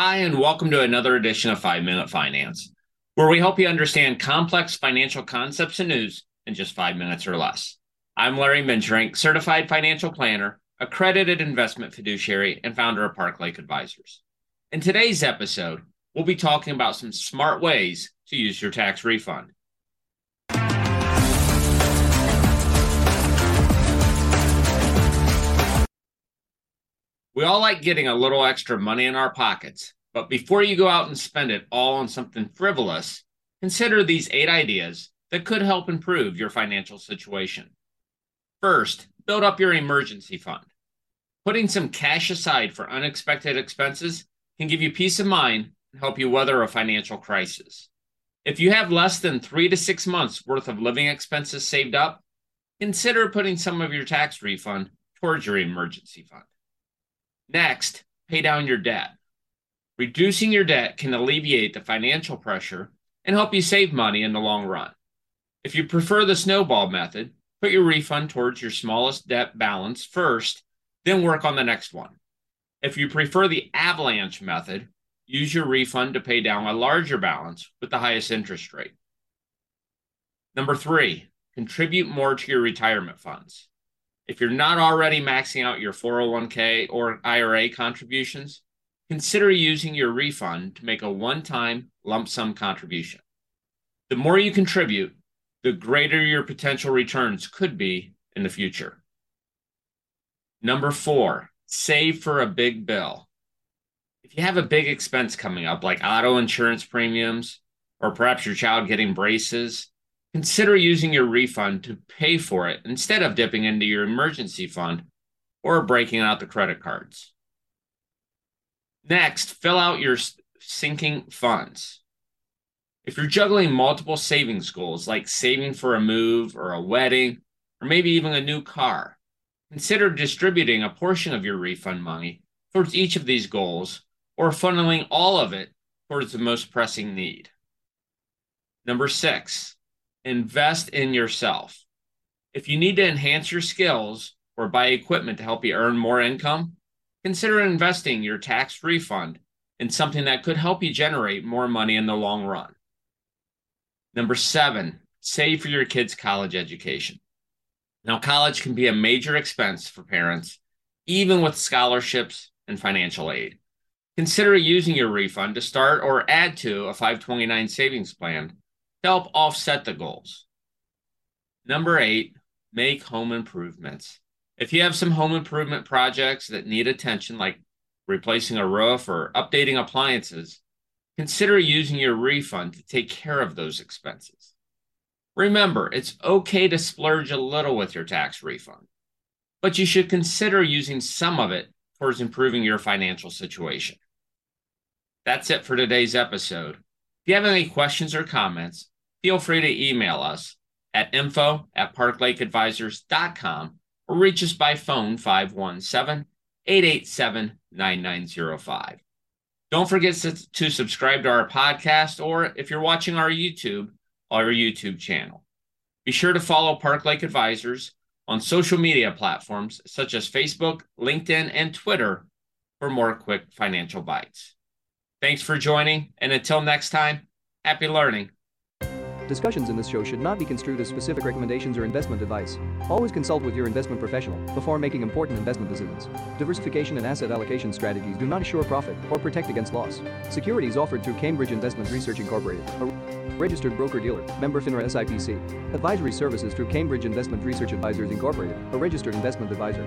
Hi, and welcome to another edition of Five Minute Finance, where we help you understand complex financial concepts and news in just five minutes or less. I'm Larry Mengerink, certified financial planner, accredited investment fiduciary, and founder of Park Lake Advisors. In today's episode, we'll be talking about some smart ways to use your tax refund. We all like getting a little extra money in our pockets, but before you go out and spend it all on something frivolous, consider these eight ideas that could help improve your financial situation. First, build up your emergency fund. Putting some cash aside for unexpected expenses can give you peace of mind and help you weather a financial crisis. If you have less than three to six months worth of living expenses saved up, consider putting some of your tax refund towards your emergency fund. Next, pay down your debt. Reducing your debt can alleviate the financial pressure and help you save money in the long run. If you prefer the snowball method, put your refund towards your smallest debt balance first, then work on the next one. If you prefer the avalanche method, use your refund to pay down a larger balance with the highest interest rate. Number three, contribute more to your retirement funds. If you're not already maxing out your 401k or IRA contributions, consider using your refund to make a one time lump sum contribution. The more you contribute, the greater your potential returns could be in the future. Number four, save for a big bill. If you have a big expense coming up, like auto insurance premiums, or perhaps your child getting braces, consider using your refund to pay for it instead of dipping into your emergency fund or breaking out the credit cards. Next, fill out your sinking funds. If you're juggling multiple savings goals like saving for a move or a wedding or maybe even a new car, consider distributing a portion of your refund money towards each of these goals or funneling all of it towards the most pressing need. Number six, invest in yourself. If you need to enhance your skills or buy equipment to help you earn more income, consider investing your tax refund in something that could help you generate more money in the long run. Number seven, save for your kids' college education. Now, college can be a major expense for parents, even with scholarships and financial aid. Consider using your refund to start or add to a 529 savings plan help offset the goals. Number eight, make home improvements. If you have some home improvement projects that need attention, like replacing a roof or updating appliances, consider using your refund to take care of those expenses. Remember, it's okay to splurge a little with your tax refund, but you should consider using some of it towards improving your financial situation. That's it for today's episode. If you have any questions or comments, feel free to email us at info at parklakeadvisors.com or reach us by phone 517 887 9905. Don't forget to, subscribe to our podcast or if you're watching our YouTube, our YouTube channel. Be sure to follow Park Lake Advisors on social media platforms such as Facebook, LinkedIn, and Twitter for more quick financial bites. Thanks for joining, and until next time, happy learning. Discussions in this show should not be construed as specific recommendations or investment advice. Always consult with your investment professional before making important investment decisions. Diversification and asset allocation strategies do not assure profit or protect against loss. Securities offered through Cambridge Investment Research Incorporated, a registered broker-dealer, member FINRA SIPC. Advisory services through Cambridge Investment Research Advisors Incorporated, a registered investment advisor.